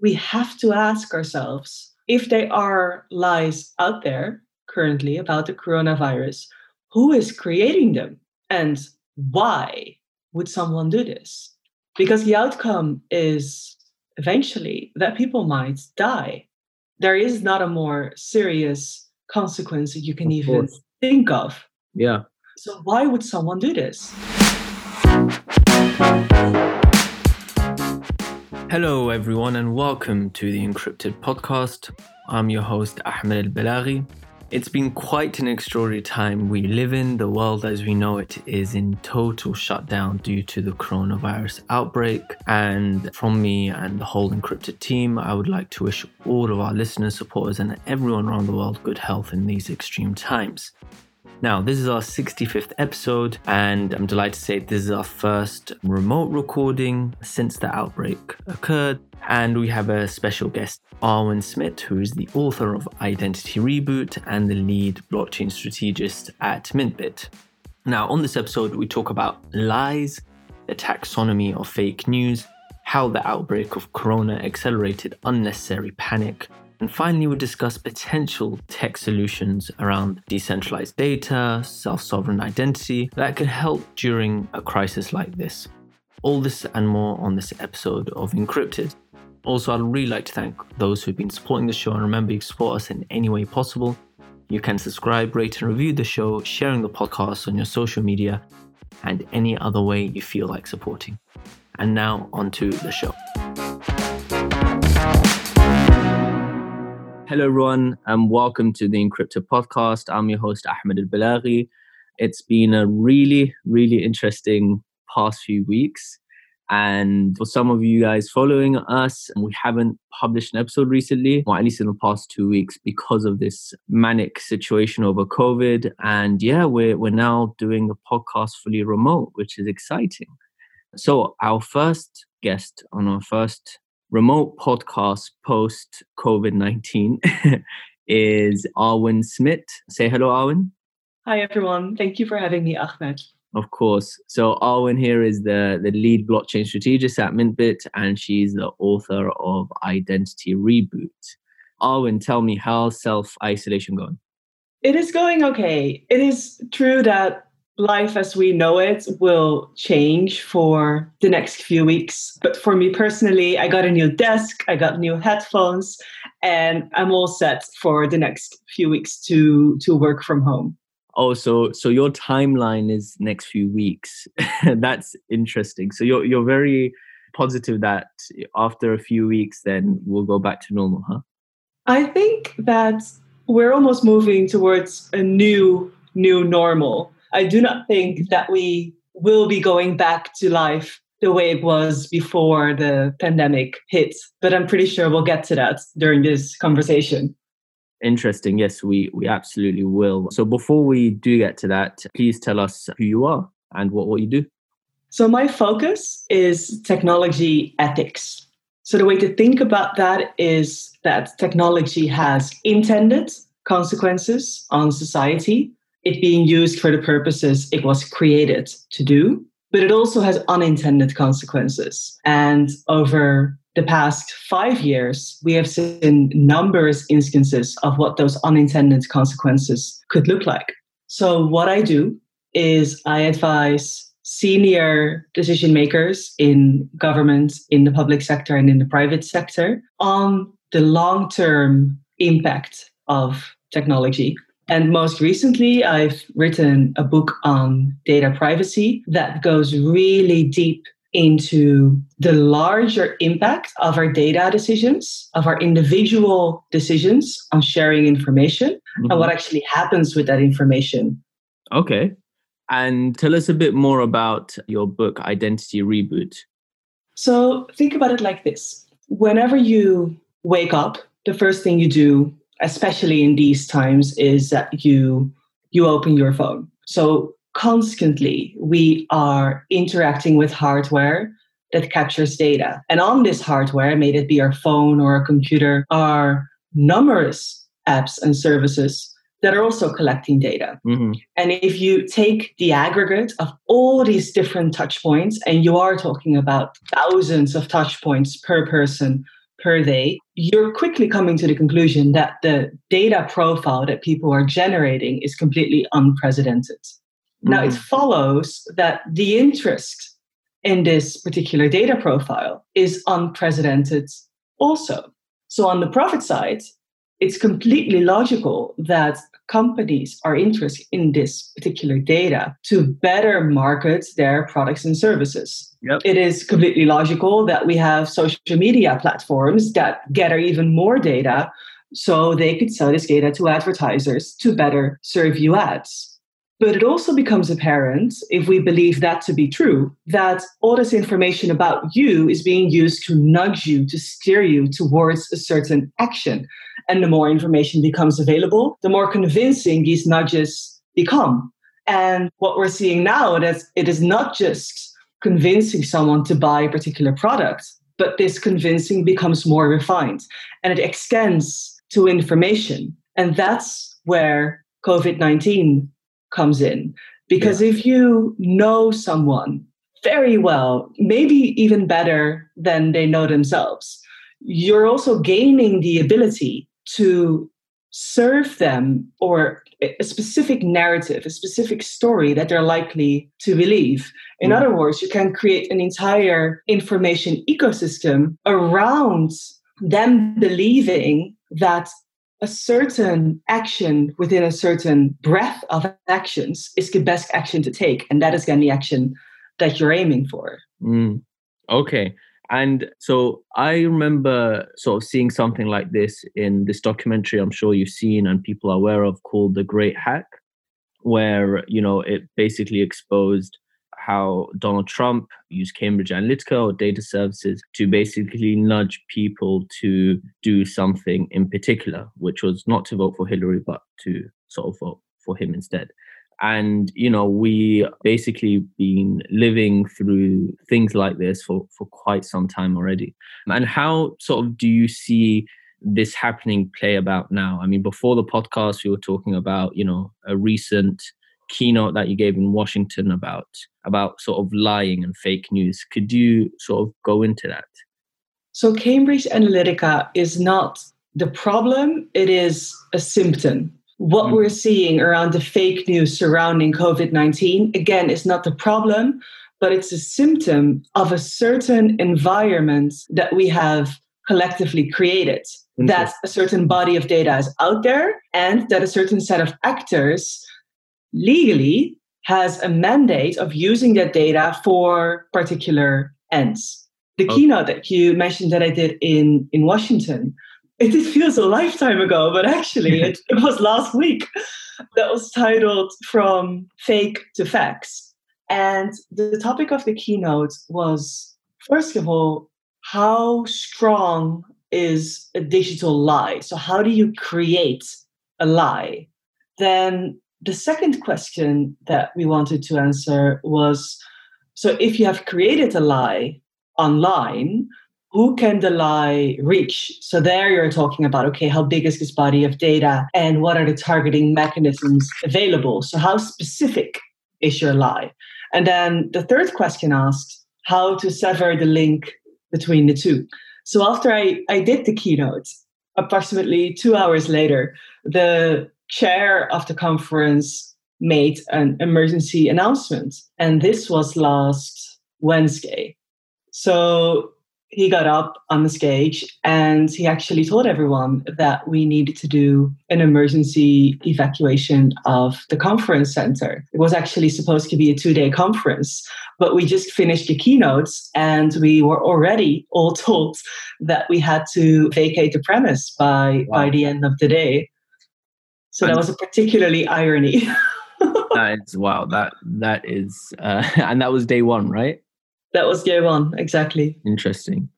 we have to ask ourselves if there are lies out there currently about the coronavirus, who is creating them and why would someone do this? Because the outcome is eventually that people might die. There is not a more serious consequence you can Of even course. think of. Yeah. So, why would someone do this? Hello, everyone, and welcome to the Encrypted Podcast. I'm your host, Ahmed Al Balaghi. It's been quite an extraordinary time we live in. The world as we know it is in total shutdown due to the coronavirus outbreak. And from me and the whole Encrypted team, I would like to wish all of our listeners, supporters, and everyone around the world good health in these extreme times. Now, this is our 65th episode, and I'm delighted to say this is our first remote recording since the outbreak occurred. And we have a special guest, Arwen Smit, who is the author of Identity Reboot and the lead blockchain strategist at Mintbit. Now, on this episode, we talk about lies, the taxonomy of fake news, how the outbreak of corona accelerated unnecessary panic, and finally, we will discuss potential tech solutions around decentralized data, self sovereign identity that could help during a crisis like this. All this and more on this episode of Encrypted. Also, I'd really like to thank those who've been supporting the show and remember you support us in any way possible. You can subscribe, rate, and review the show, sharing the podcast on your social media, and any other way you feel like supporting. And now, on to the show. Hello, everyone, and welcome to the Encrypted podcast. I'm your host, Ahmed Al Balaghi. It's been a really, really interesting past few weeks. And for some of you guys following us, we haven't published an episode recently, or at least in the past two weeks, because of this manic situation over COVID. And yeah, we're, we're now doing a podcast fully remote, which is exciting. So, our first guest on our first remote podcast post COVID 19 is Arwen Smit. Say hello, Arwen. Hi, everyone. Thank you for having me, Ahmed. Of course. So Arwen here is the, the lead blockchain strategist at Mintbit, and she's the author of Identity Reboot. Arwen, tell me how's self isolation going? It is going okay. It is true that life as we know it will change for the next few weeks. But for me personally, I got a new desk, I got new headphones, and I'm all set for the next few weeks to to work from home. Oh, so so your timeline is next few weeks. That's interesting. So you're you're very positive that after a few weeks, then we'll go back to normal, huh? I think that we're almost moving towards a new new normal. I do not think that we will be going back to life the way it was before the pandemic hit, but I'm pretty sure we'll get to that during this conversation. Interesting. Yes, we we absolutely will. So before we do get to that, please tell us who you are and what what you do. So my focus is technology ethics. So the way to think about that is that technology has intended consequences on society, it being used for the purposes it was created to do, but it also has unintended consequences. And over the past five years, we have seen numerous instances of what those unintended consequences could look like. So, what I do is I advise senior decision makers in government, in the public sector, and in the private sector on the long term impact of technology. And most recently, I've written a book on data privacy that goes really deep into the larger impact of our data decisions, of our individual decisions on sharing information, mm-hmm. and what actually happens with that information. Okay. And tell us a bit more about your book, Identity Reboot. So think about it like this whenever you wake up, the first thing you do, especially in these times, is that you you open your phone. So constantly we are interacting with hardware that captures data. And on this hardware, may it be our phone or a computer, are numerous apps and services that are also collecting data. Mm-hmm. And if you take the aggregate of all these different touch points, and you are talking about thousands of touch points per person per day, you're quickly coming to the conclusion that the data profile that people are generating is completely unprecedented. Mm-hmm. Now, it mm-hmm. follows that the interest in this particular data profile is unprecedented also. So, on the profit side, it's completely logical that companies are interested in this particular data to better market their products and services. Yep. It is completely logical that we have social media platforms that gather even more data so they could sell this data to advertisers to better serve you ads. But it also becomes apparent, if we believe that to be true, that all this information about you is being used to nudge you, to steer you towards a certain action. And the more information becomes available, the more convincing these nudges become. And what we're seeing now is it is not just convincing someone to buy a particular product, but this convincing becomes more refined and it extends to information. And that's where COVID 19 comes in. Because yeah. if you know someone very well, maybe even better than they know themselves, you're also gaining the ability to serve them or a specific narrative, a specific story that they're likely to believe. In mm. other words, you can create an entire information ecosystem around them believing that a certain action within a certain breadth of actions is the best action to take. And that is then the action that you're aiming for. Mm. Okay. And so I remember sort of seeing something like this in this documentary I'm sure you've seen and people are aware of called The Great Hack, where, you know, it basically exposed how Donald Trump used Cambridge Analytica or data services to basically nudge people to do something in particular, which was not to vote for Hillary, but to sort of vote for him instead. And, you know, we basically been living through things like this for, for quite some time already. And how sort of do you see this happening play about now? I mean, before the podcast, we were talking about, you know, a recent keynote that you gave in Washington about about sort of lying and fake news. Could you sort of go into that? So Cambridge Analytica is not the problem, it is a symptom. What mm. we're seeing around the fake news surrounding COVID 19, again, is not the problem, but it's a symptom of a certain environment that we have collectively created. That a certain body of data is out there and that a certain set of actors legally has a mandate of using that data for particular ends. The okay. keynote that you mentioned that I did in, in Washington, it, it feels a lifetime ago, but actually it, it was last week. That was titled From Fake to Facts. And the topic of the keynote was, first of all, how strong is a digital lie? So, how do you create a lie? Then, the second question that we wanted to answer was so if you have created a lie online, who can the lie reach? So there you're talking about okay, how big is this body of data and what are the targeting mechanisms available? So how specific is your lie? And then the third question asked how to sever the link between the two. So after I, I did the keynote, approximately two hours later, the chair of the conference made an emergency announcement. And this was last Wednesday. So he got up on the stage and he actually told everyone that we needed to do an emergency evacuation of the conference center. It was actually supposed to be a two day conference, but we just finished the keynotes and we were already all told that we had to vacate the premise by, wow. by the end of the day. So that was a particularly irony. that is wow. That that is, uh, and that was day one, right? That was day one, exactly. Interesting.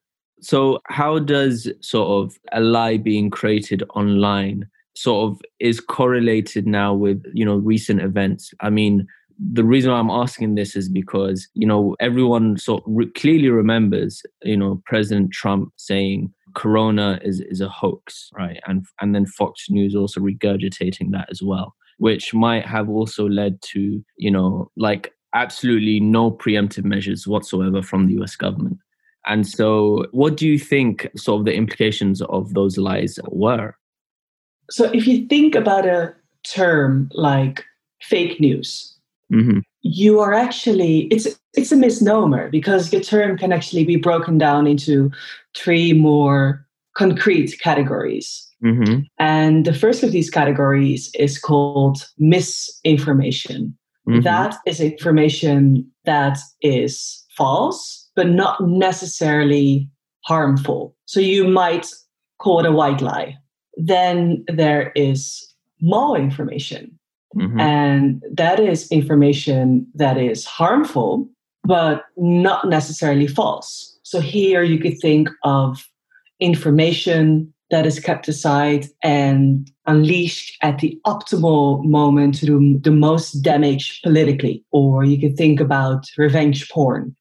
So, how does sort of a lie being created online sort of is correlated now with you know recent events? I mean, the reason I'm asking this is because you know everyone sort of re- clearly remembers you know President Trump saying corona is is a hoax right and and then fox news also regurgitating that as well which might have also led to you know like absolutely no preemptive measures whatsoever from the us government And so, what do you think sort of the implications of those lies were? So, if you think about a term like fake news, mm-hmm. you are actually it's it's a misnomer because the term can actually be broken down into three more concrete categories. Mm-hmm. And the first of these categories is called misinformation. Mm-hmm. That is information that is false, but not necessarily harmful. So you might call it a white lie. Then there is malinformation. Mm-hmm. And that is information that is harmful, but not necessarily false. So here you could think of information that is kept aside and unleashed at the optimal moment to do the most damage politically. Or you could think about revenge porn.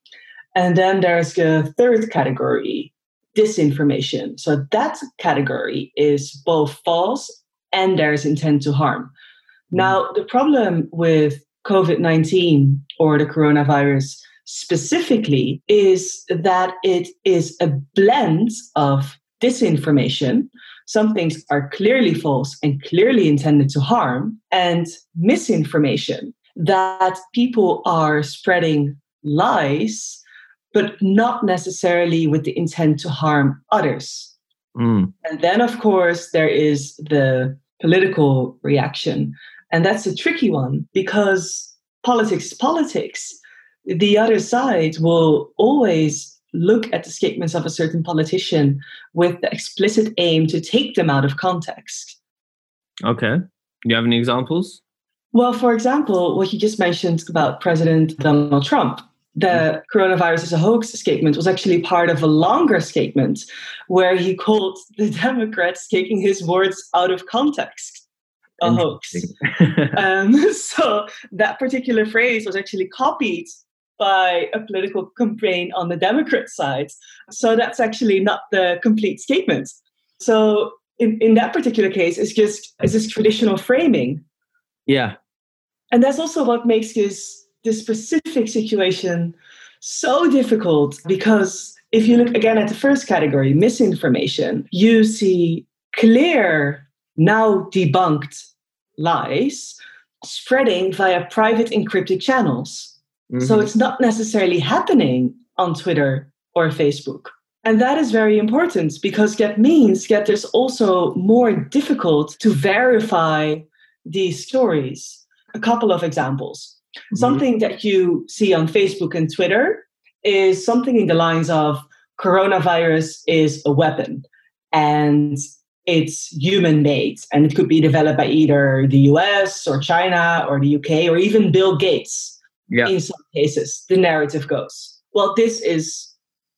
And then there's the third category, disinformation. So that category is both false and there's intent to harm. Mm-hmm. Now, the problem with COVID 19 or the coronavirus specifically is that it is a blend of disinformation. Some things are clearly false and clearly intended to harm, and misinformation that people are spreading lies, but not necessarily with the intent to harm others. Mm. And then, of course, there is the political reaction. And that's a tricky one because politics is politics. The other side will always look at the statements of a certain politician with the explicit aim to take them out of context. Okay. Do you have any examples? Well, for example, what you just mentioned about President Donald Trump, the coronavirus is a hoax statement was actually part of a longer statement where he called the Democrats taking his words out of context a hoax. um, so that particular phrase was actually copied by a political campaign on the Democrat side. So that's actually not the complete statement. So in, in that particular case, it's just it's this traditional framing. Yeah. And that's also what makes this this specific situation so difficult because if you look again at the first category, misinformation, you see clear, now debunked lies spreading via private encrypted channels. Mm-hmm. So it's not necessarily happening on Twitter or Facebook. And that is very important because that means that it's also more difficult to verify these stories. A couple of examples. Mm-hmm. Something that you see on Facebook and Twitter is something in the lines of coronavirus is a weapon and it's human made and it could be developed by either the US or China or the UK or even Bill Gates yeah. in some cases, the narrative goes. Well, this is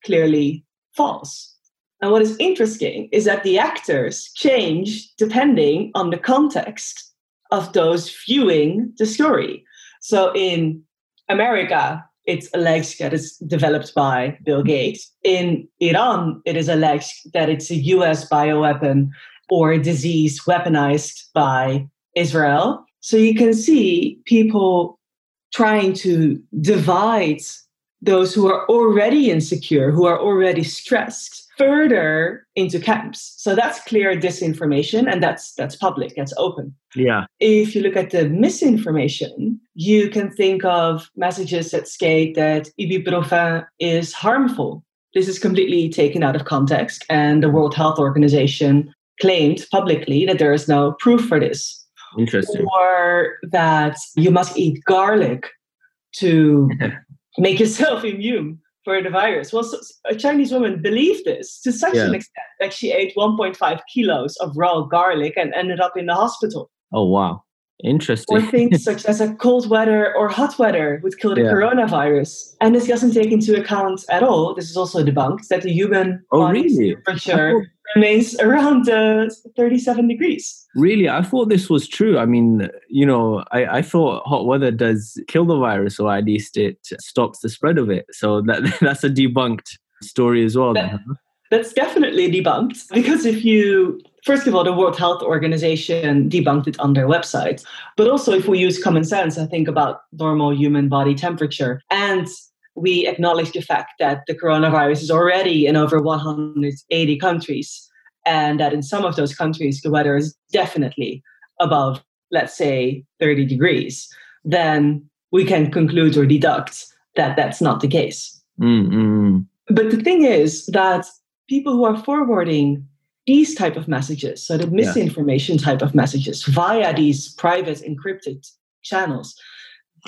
clearly false. And what is interesting is that the actors change depending on the context of those viewing the story. So in America, it's alleged that it's developed by Bill Gates. In Iran, it is alleged that it's a US bioweapon or a disease weaponized by Israel. So you can see people trying to divide those who are already insecure, who are already stressed, further into camps. So that's clear disinformation and that's that's public, that's open. Yeah. If you look at the misinformation, you can think of messages that state that ibuprofen is harmful. This is completely taken out of context and the World Health Organization claimed publicly that there is no proof for this. Interesting. Or that you must eat garlic to make yourself immune for the virus. Well, so a Chinese woman believed this to such yeah. an extent that she ate 1.5 kilos of raw garlic and ended up in the hospital. Oh, wow. Interesting. Or things such as a cold weather or hot weather would kill the yeah. coronavirus. And this doesn't take into account at all, this is also debunked, that the human oh, really? temperature remains around uh, 37 degrees. Really? I thought this was true. I mean, you know, I, I thought hot weather does kill the virus, or at least it stops the spread of it. So that that's a debunked story as well. That, that's definitely debunked because if you first of all the world health organization debunked it on their website but also if we use common sense i think about normal human body temperature and we acknowledge the fact that the coronavirus is already in over 180 countries, and that in some of those countries the weather is definitely above, let's say, 30 degrees, then we can conclude or deduct that that's not the case. Mm-hmm. But the thing is that people who are forwarding these type of messages, so the misinformation yeah. type of messages via these private encrypted channels,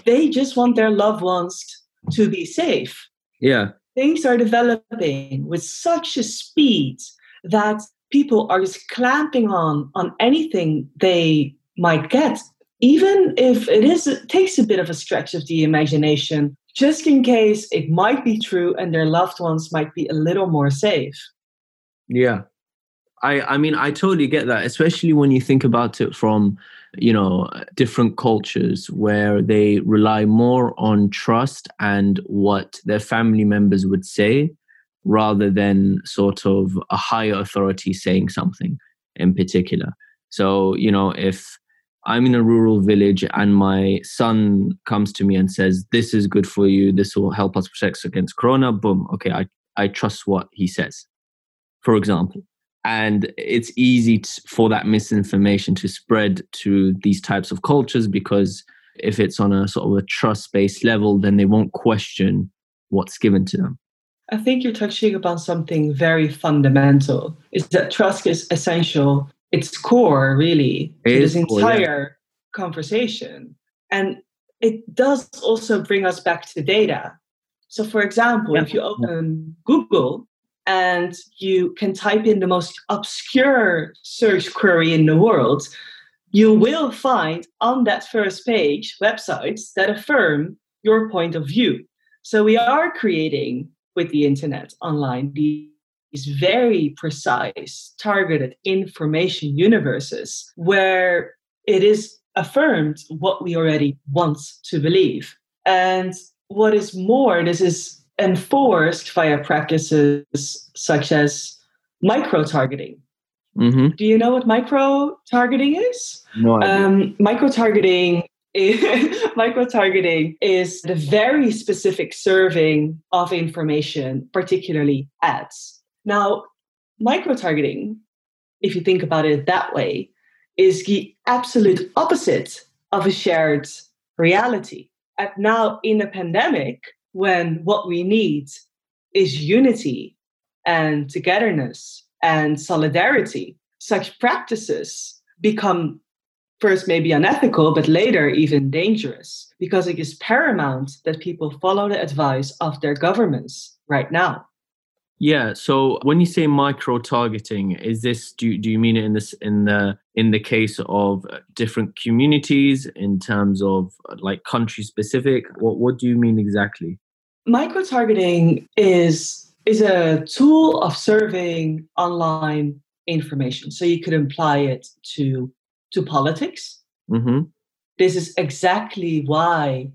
they just want their loved ones to be safe. Yeah. Things are developing with such a speed that people are just clamping on on anything they might get even if it is it takes a bit of a stretch of the imagination just in case it might be true and their loved ones might be a little more safe yeah i i mean i totally get that especially when you think about it from you know different cultures where they rely more on trust and what their family members would say rather than sort of a higher authority saying something in particular so you know if I'm in a rural village and my son comes to me and says, This is good for you. This will help us protect against Corona. Boom. Okay. I, I trust what he says, for example. And it's easy to, for that misinformation to spread to these types of cultures because if it's on a sort of a trust based level, then they won't question what's given to them. I think you're touching upon something very fundamental is that trust is essential its core really it to this entire yeah. conversation and it does also bring us back to data so for example yeah. if you open google and you can type in the most obscure search query in the world you will find on that first page websites that affirm your point of view so we are creating with the internet online these very precise, targeted information universes where it is affirmed what we already want to believe. And what is more, this is enforced via practices such as micro targeting. Mm-hmm. Do you know what micro targeting is? No um, micro targeting micro targeting is the very specific serving of information, particularly ads. Now, micro targeting, if you think about it that way, is the absolute opposite of a shared reality. And now, in a pandemic, when what we need is unity and togetherness and solidarity, such practices become first maybe unethical, but later even dangerous because it is paramount that people follow the advice of their governments right now. Yeah. So when you say micro targeting, is this do do you mean it in this in the in the case of uh, different communities in terms of uh, like country specific? What what do you mean exactly? Micro targeting is is a tool of serving online information. So you could apply it to to politics. Mm-hmm. This is exactly why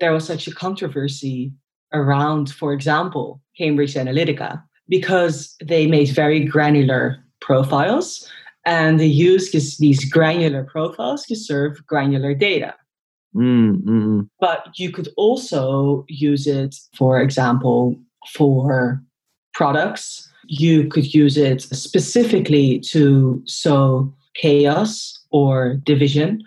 there was such a controversy around, for example, Cambridge Analytica, because they made very granular profiles and they use these granular profiles to serve granular data. Mm, But you could also use it, for example, for products. You could use it specifically to sow chaos or division,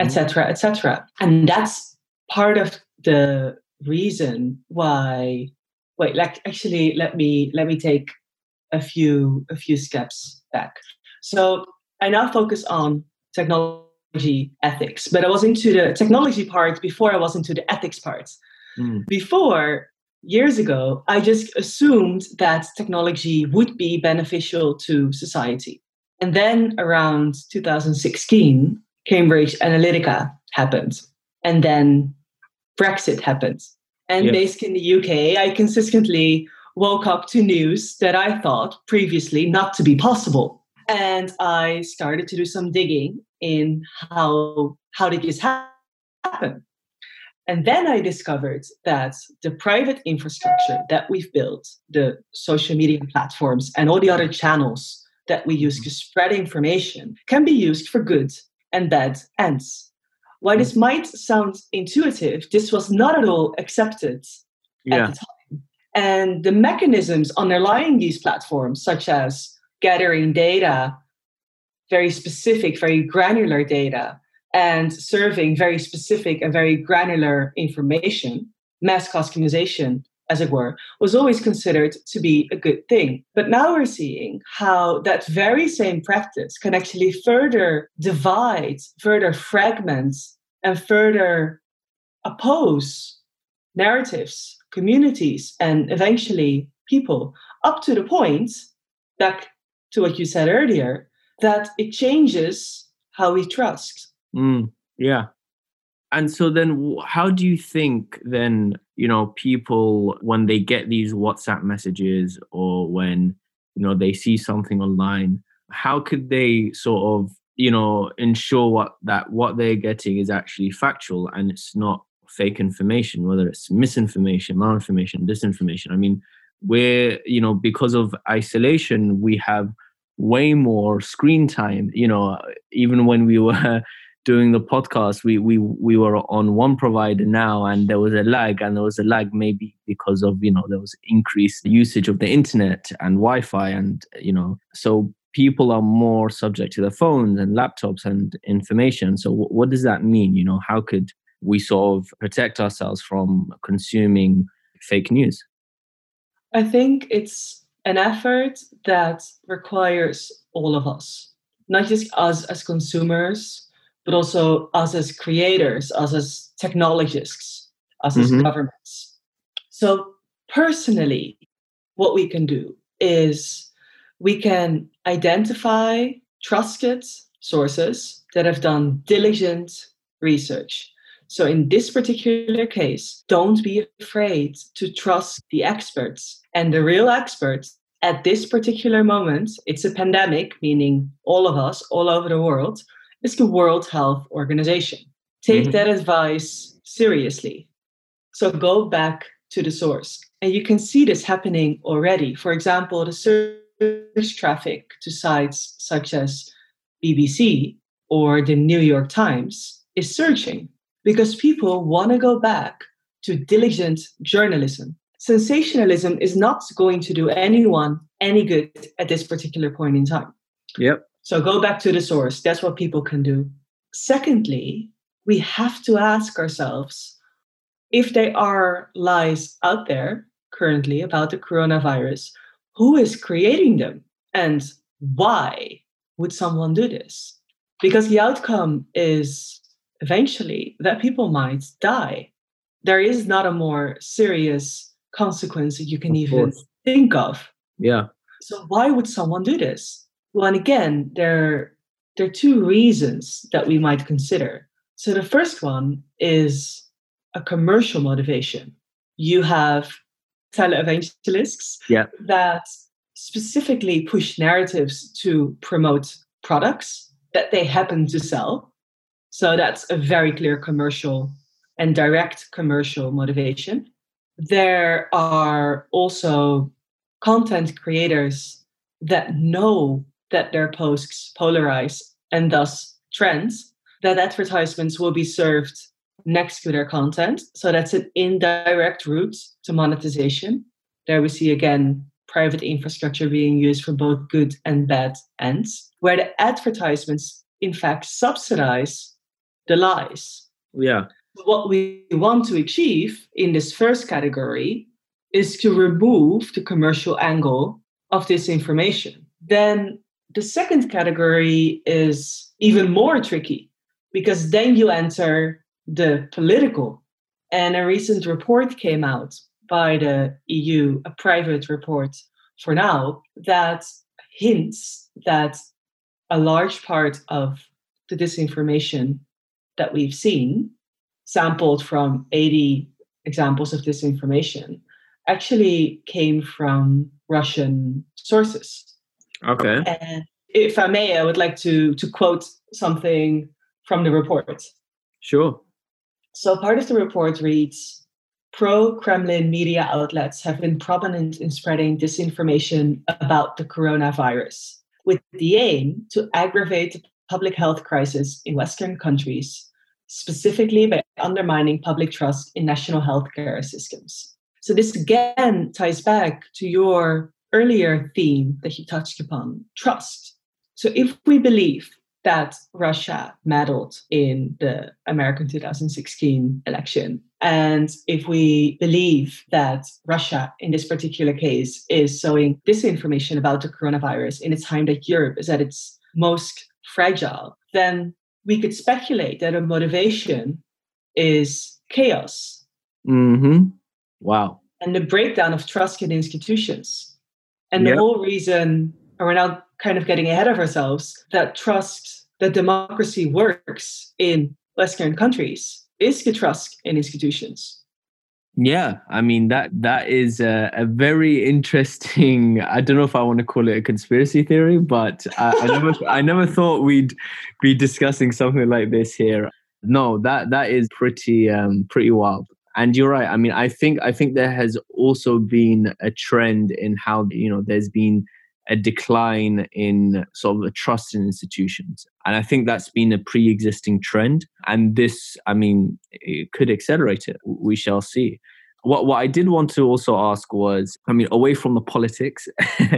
etc., mm-hmm. etc. Et and that's part of the reason why wait like actually let me let me take a few a few steps back so i now focus on technology ethics but i was into the technology part before i was into the ethics part mm. before years ago i just assumed that technology would be beneficial to society and then around 2016 cambridge analytica happened and then Brexit happened. And based in the UK, I consistently woke up to news that I thought previously not to be possible. And I started to do some digging in how how did this happen? And then I discovered that the private infrastructure that we've built, the social media platforms and all the other channels that we use to spread information can be used for good and bad ends. While this might sound intuitive, this was not at all accepted yeah. at the time. And the mechanisms underlying these platforms, such as gathering data, very specific, very granular data, and serving very specific and very granular information, mass customization, as it were, was always considered to be a good thing. But now we're seeing how that very same practice can actually further divide, further fragment, and further oppose narratives, communities, and eventually people up to the point, back to what you said earlier, that it changes how we trust. Mm, yeah. And so then how do you think then, you know, people when they get these WhatsApp messages or when, you know, they see something online, how could they sort of, you know, ensure what that what they're getting is actually factual and it's not fake information, whether it's misinformation, malinformation, disinformation. I mean, we're, you know, because of isolation, we have way more screen time. You know, even when we were doing the podcast, we we we were on one provider now, and there was a lag, and there was a lag maybe because of you know there was increased usage of the internet and Wi-Fi, and you know so people are more subject to their phones and laptops and information. So w- what does that mean? You know, how could we sort of protect ourselves from consuming fake news? I think it's an effort that requires all of us, not just us as consumers, but also us as creators, us as technologists, us mm-hmm. as governments. So, personally, what we can do is we can identify trusted sources that have done diligent research so, in this particular case, don't be afraid to trust the experts. And the real experts at this particular moment, it's a pandemic, meaning all of us, all over the world, is the World Health Organization. Take mm-hmm. that advice seriously. So, go back to the source. And you can see this happening already. For example, the search traffic to sites such as BBC or the New York Times is surging because people want to go back to diligent journalism. Sensationalism is not going to do anyone any good at this particular point in time. Yep. So go back to the source. That's what people can do. Secondly, we have to ask ourselves if there are lies out there currently about the coronavirus, who is creating them and why would someone do this? Because the outcome is eventually that people might die. There is not a more serious consequence that you can of even course. think of. Yeah. So why would someone do this? Well, and again, there there are two reasons that we might consider. So the first one is a commercial motivation. You have televangelists yeah. that specifically push narratives to promote products that they happen to sell. So that's a very clear commercial and direct commercial motivation. There are also content creators that know that their posts polarize and thus trends, that advertisements will be served next to their content. So that's an indirect route to monetization. There we see again private infrastructure being used for both good and bad ends, where the advertisements, in fact, subsidize the lies. Yeah. What we want to achieve in this first category is to remove the commercial angle of this information. Then the second category is even more tricky because then you enter the political. And a recent report came out by the EU, a private report for now, that hints that a large part of the disinformation that we've seen, sampled from 80 examples of disinformation, actually came from Russian sources. Okay. And if I may, I would like to, to quote something from the report. Sure. So part of the report reads Pro Kremlin media outlets have been prominent in spreading disinformation about the coronavirus, with the aim to aggravate the public health crisis in Western countries, specifically by undermining public trust in national healthcare systems. So this again ties back to your earlier theme that you touched upon trust. So if we believe that Russia meddled in the American 2016 election. And if we believe that Russia, in this particular case, is sowing disinformation about the coronavirus in a time that Europe is at its most fragile, then we could speculate that a motivation is chaos. Mm-hmm. Wow. And the breakdown of trust in institutions. And yep. the whole reason, and we're now kind of getting ahead of ourselves, that trust that democracy works in Western countries is the trust in institutions. Yeah, I mean that that is a, a, very interesting. I don't know if I want to call it a conspiracy theory, but I, I never I never thought we'd be discussing something like this here. No, that that is pretty um, pretty wild. And you're right. I mean, I think I think there has also been a trend in how you know there's been a decline in sort of the trust in institutions. And I think that's been a pre existing trend. And this, I mean, it could accelerate it. We shall see. What, what I did want to also ask was I mean, away from the politics,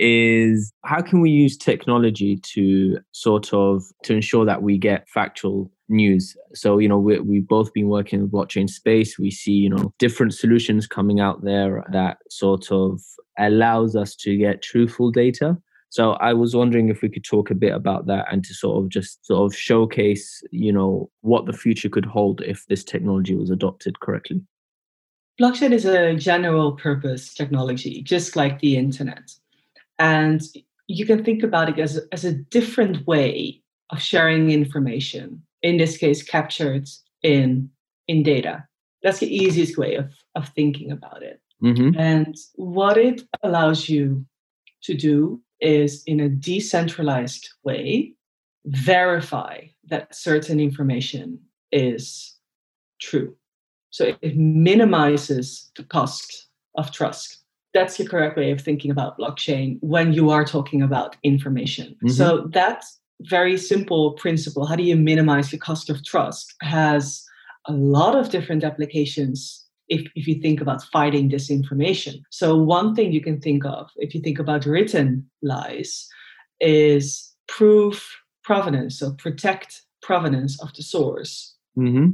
is how can we use technology to sort of to ensure that we get factual news. So you know we, we've both been working in the blockchain space. We see you know different solutions coming out there that sort of allows us to get truthful data. So i was wondering if we could talk a bit about that and to sort of just sort of showcase you know what the future could hold if this technology was adopted correctly. Blockchain is a general purpose technology just like the internet. And you can think about it as, as a different way of sharing information in this case captured in in data. That's the easiest way of of thinking about it. Mm-hmm. and what it allows you to do is in a decentralized way verify that certain information is true. So it minimizes the cost of trust. That's the correct way of thinking about blockchain when you are talking about information. Mm-hmm. so that's very simple principle how do you minimize the cost of trust has a lot of different applications if, if you think about fighting disinformation. So one thing you can think of if you think about written lies is proof provenance so protect provenance of the source. Mm-hmm.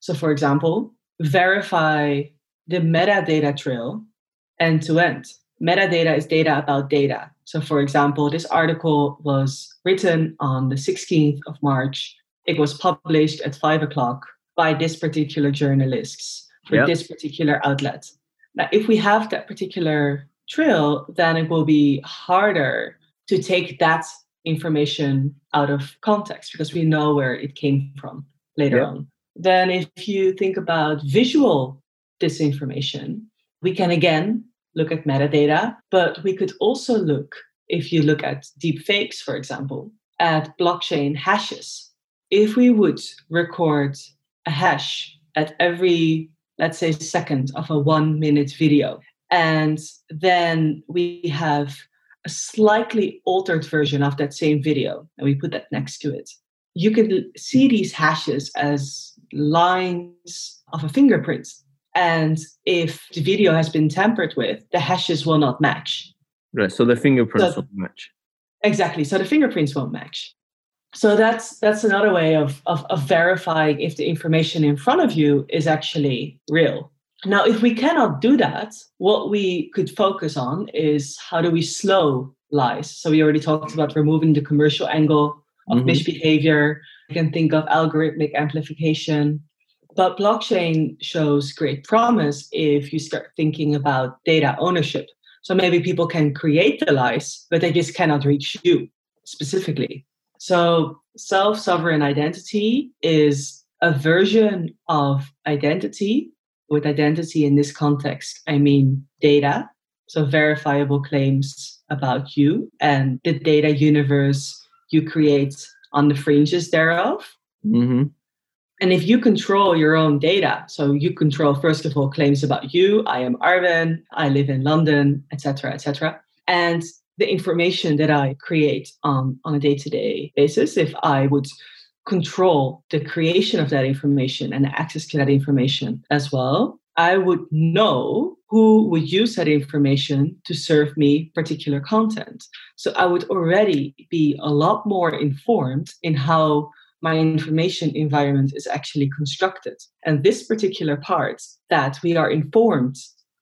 so for example verify the metadata trail end to end metadata is data about data so, for example, this article was written on the 16th of March. It was published at five o'clock by this particular journalist for yep. this particular outlet. Now, if we have that particular trail, then it will be harder to take that information out of context because we know where it came from later yep. on. Then, if you think about visual disinformation, we can again look at metadata, but we could also look, if you look at deep fakes, for example, at blockchain hashes. If we would record a hash at every, let's say, second of a one minute video, and then we have a slightly altered version of that same video, and we put that next to it, you can see these hashes as lines of a fingerprint and if the video has been tampered with, the hashes will not match. Right. So the fingerprints so, won't match. Exactly. So the fingerprints won't match. So that's that's another way of, of, of verifying if the information in front of you is actually real. Now, if we cannot do that, what we could focus on is how do we slow lies? So we already talked about removing the commercial angle of mm-hmm. misbehavior. You can think of algorithmic amplification. But blockchain shows great promise if you start thinking about data ownership. So maybe people can create the lies, but they just cannot reach you specifically. So self sovereign identity is a version of identity. With identity in this context, I mean data. So verifiable claims about you and the data universe you create on the fringes thereof. Mm-hmm. And if you control your own data, so you control first of all claims about you, I am Arwen, I live in London, etc., etc., and the information that I create on, on a day-to-day basis, if I would control the creation of that information and access to that information as well, I would know who would use that information to serve me particular content. So I would already be a lot more informed in how my information environment is actually constructed. And this particular part that we are informed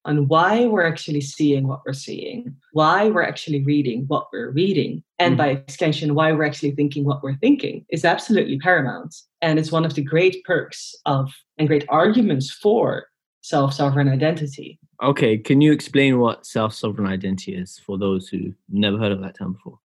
on why we're actually seeing what we're seeing, why we're actually reading what we're reading, and mm. by extension, why we're actually thinking what we're thinking is absolutely paramount. And it's one of the great perks of and great arguments for self sovereign identity. Okay, can you explain what self sovereign identity is for those who never heard of that term before?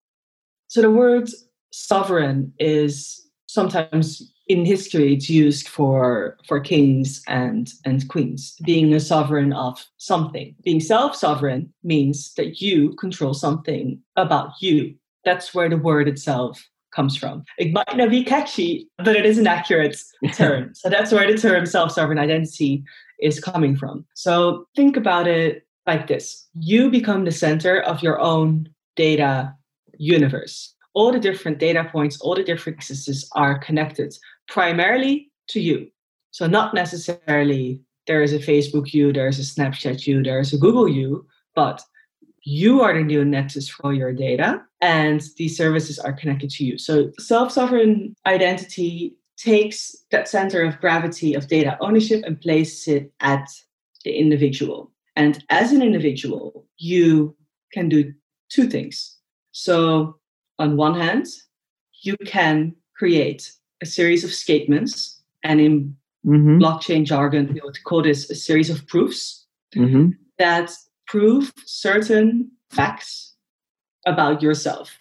So, the word sovereign is sometimes in history it's used for for kings and and queens. Being a sovereign of something. Being self-sovereign means that you control something about you. That's where the word itself comes from. It might not be catchy but it is an accurate term. So that's where the term self-sovereign identity is coming from. So think about it like this. You become the center of your own data universe all the different data points, all the different accesses are connected primarily to you. So, not necessarily there is a Facebook you, there's a Snapchat you, there's a Google you, but you are the new nexus for your data, and these services are connected to you. So, self sovereign identity takes that center of gravity of data ownership and places it at the individual. And as an individual, you can do two things. So, on one hand, you can create a series of statements, and in mm-hmm. blockchain jargon, we would call this a series of proofs mm-hmm. that prove certain facts about yourself.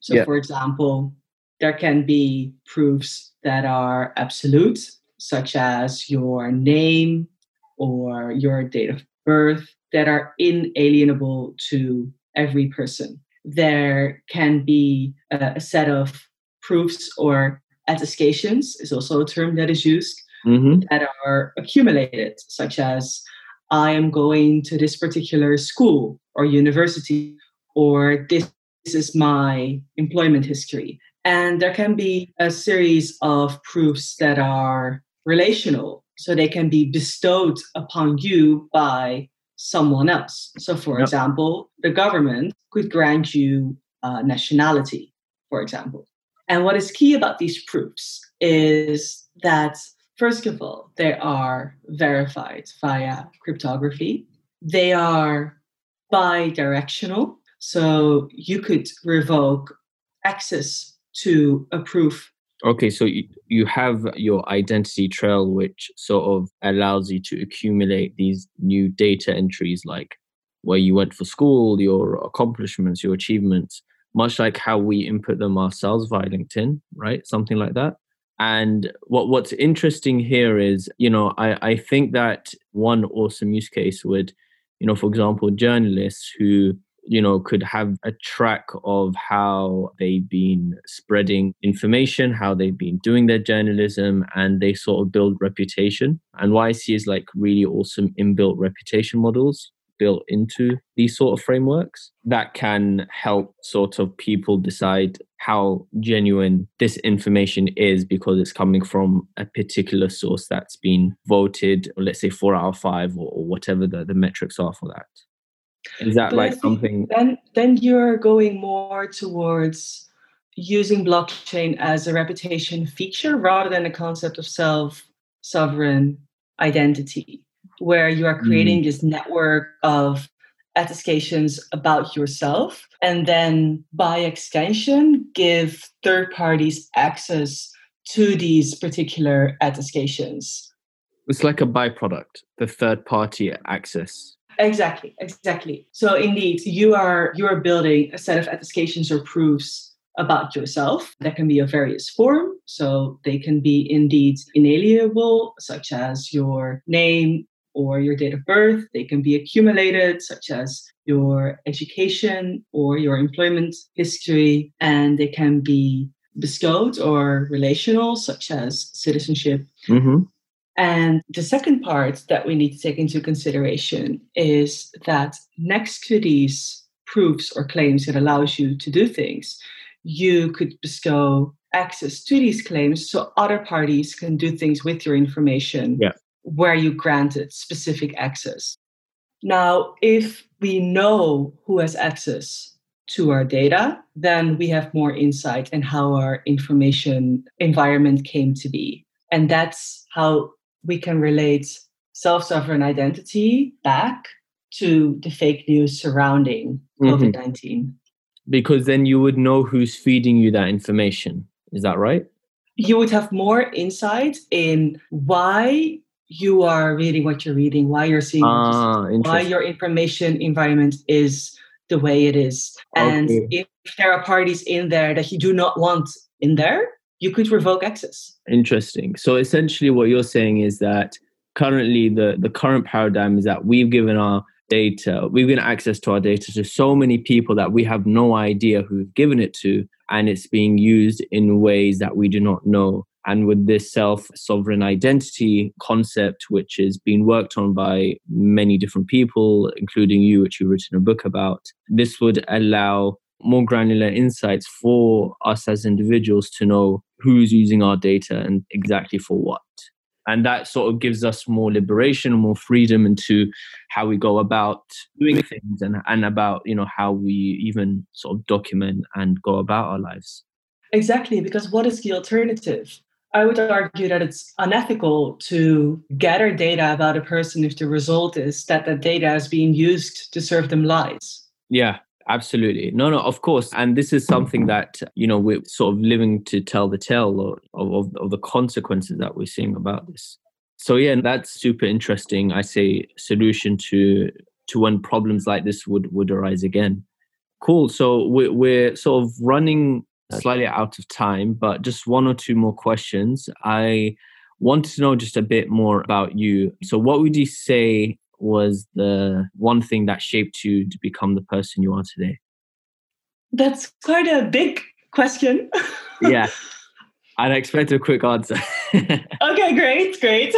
So, yeah. for example, there can be proofs that are absolute, such as your name or your date of birth, that are inalienable to every person there can be a, a set of proofs or attestations is also a term that is used mm-hmm. that are accumulated, such as I am going to this particular school or university, or this, this is my employment history. And there can be a series of proofs that are relational, so they can be bestowed upon you by someone else. So, for yep. example, the government could grant you uh, nationality, for example. And what is key about these proofs is that, first of all, they are verified via cryptography. They are bi-directional, so you could revoke access to a proof Okay, so you, you have your identity trail, which sort of allows you to accumulate these new data entries like where you went for school, your accomplishments, your achievements, much like how we input them ourselves via LinkedIn, right? Something like that. And what what's interesting here is, you know, I, I think that one awesome use case would, you know, for example, journalists who you know, could have a track of how they've been spreading information, how they've been doing their journalism, and they sort of build reputation. And I see is like really awesome inbuilt reputation models built into these sort of frameworks that can help sort of people decide how genuine this information is because it's coming from a particular source that's been voted, let's say four out of five or, or whatever the, the metrics are for that. Is that but like something? Then, then you're going more towards using blockchain as a reputation feature rather than a concept of self sovereign identity, where you are creating mm. this network of attestations about yourself and then by extension give third parties access to these particular attestations it's like a byproduct the third party access Exactly, exactly. So indeed, you are you are building a set of attestations or proofs about yourself that can be of various form. So they can be indeed inalienable, such as your name or your date of birth. They can be accumulated, such as your education or your employment history, and they can be bestowed or relational, such as citizenship. Mm-hmm. And the second part that we need to take into consideration is that next to these proofs or claims that allows you to do things, you could bestow access to these claims so other parties can do things with your information yeah. where you granted specific access. Now, if we know who has access to our data, then we have more insight in how our information environment came to be. And that's how we can relate self sovereign identity back to the fake news surrounding mm-hmm. COVID 19. Because then you would know who's feeding you that information. Is that right? You would have more insight in why you are reading what you're reading, why you're seeing, ah, why your information environment is the way it is. And okay. if there are parties in there that you do not want in there, you could revoke access. Interesting. So essentially, what you're saying is that currently the, the current paradigm is that we've given our data, we've given access to our data to so many people that we have no idea who've given it to, and it's being used in ways that we do not know. And with this self sovereign identity concept, which is being worked on by many different people, including you, which you've written a book about, this would allow more granular insights for us as individuals to know who's using our data and exactly for what. And that sort of gives us more liberation and more freedom into how we go about doing things and, and about you know how we even sort of document and go about our lives. Exactly because what is the alternative? I would argue that it's unethical to gather data about a person if the result is that the data is being used to serve them lies. Yeah Absolutely. No, no, of course. And this is something that, you know, we're sort of living to tell the tale of, of, the consequences that we're seeing about this. So yeah, that's super interesting. I say solution to to when problems like this would would arise again. Cool. So we're, we're sort of running slightly out of time, but just one or two more questions. I wanted to know just a bit more about you. So what would you say was the one thing that shaped you to become the person you are today? That's quite a big question. yeah. I'd expect a quick answer. okay, great, great.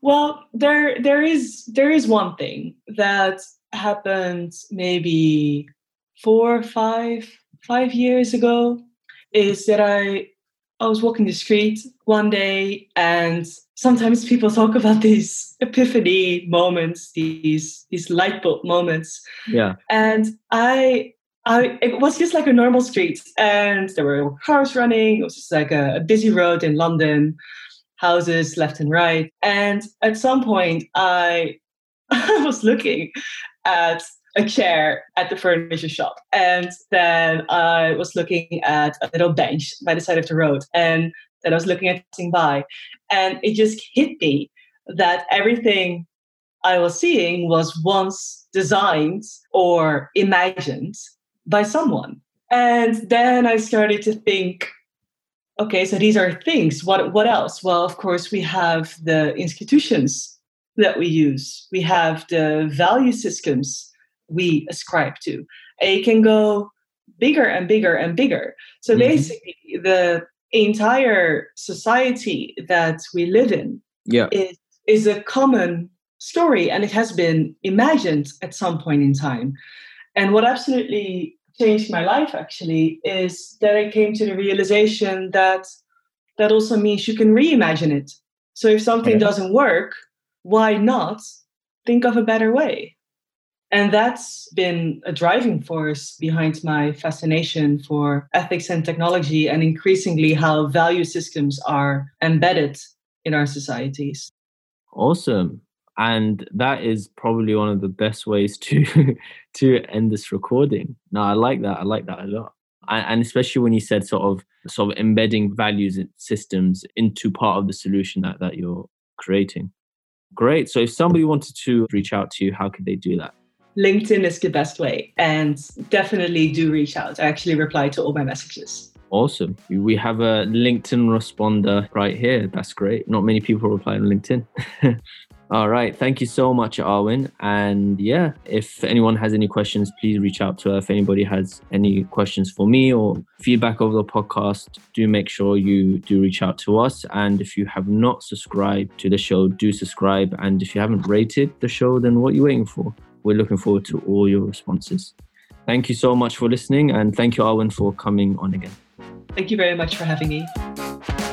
well, there there is there is one thing that happened maybe four, five, five years ago is that I I was walking the street one day and sometimes people talk about these epiphany moments, these these light bulb moments. Yeah. And I I it was just like a normal street and there were cars running. It was just like a, a busy road in London, houses left and right. And at some point I I was looking at a chair at the furniture shop. And then I was looking at a little bench by the side of the road. And then I was looking at passing by. And it just hit me that everything I was seeing was once designed or imagined by someone. And then I started to think, okay, so these are things. What what else? Well, of course, we have the institutions that we use. We have the value systems we ascribe to. It can go bigger and bigger and bigger. So mm-hmm. basically, the entire society that we live in yeah. is, is a common story and it has been imagined at some point in time. And what absolutely changed my life actually is that I came to the realization that that also means you can reimagine it. So if something doesn't work, why not think of a better way? And that's been a driving force behind my fascination for ethics and technology, and increasingly how value systems are embedded in our societies. Awesome. And that is probably one of the best ways to to end this recording. No, I like that. I like that a lot. And especially when you said sort of sort of embedding values and systems into part of the solution that, that you're creating. Great. So if somebody wanted to reach out to you, how could they do that? LinkedIn is the best way. And definitely do reach out. I actually reply to all my messages. Awesome. We have a LinkedIn responder right here. That's great. Not many people reply on LinkedIn. All right. Thank you so much, Arwen. And yeah, if anyone has any questions, please reach out to her. If anybody has any questions for me or feedback over the podcast, do make sure you do reach out to us. And if you have not subscribed to the show, do subscribe. And if you haven't rated the show, then what are you waiting for? We're looking forward to all your responses. Thank you so much for listening, and thank you, Arwen, for coming on again. Thank you very much for having me.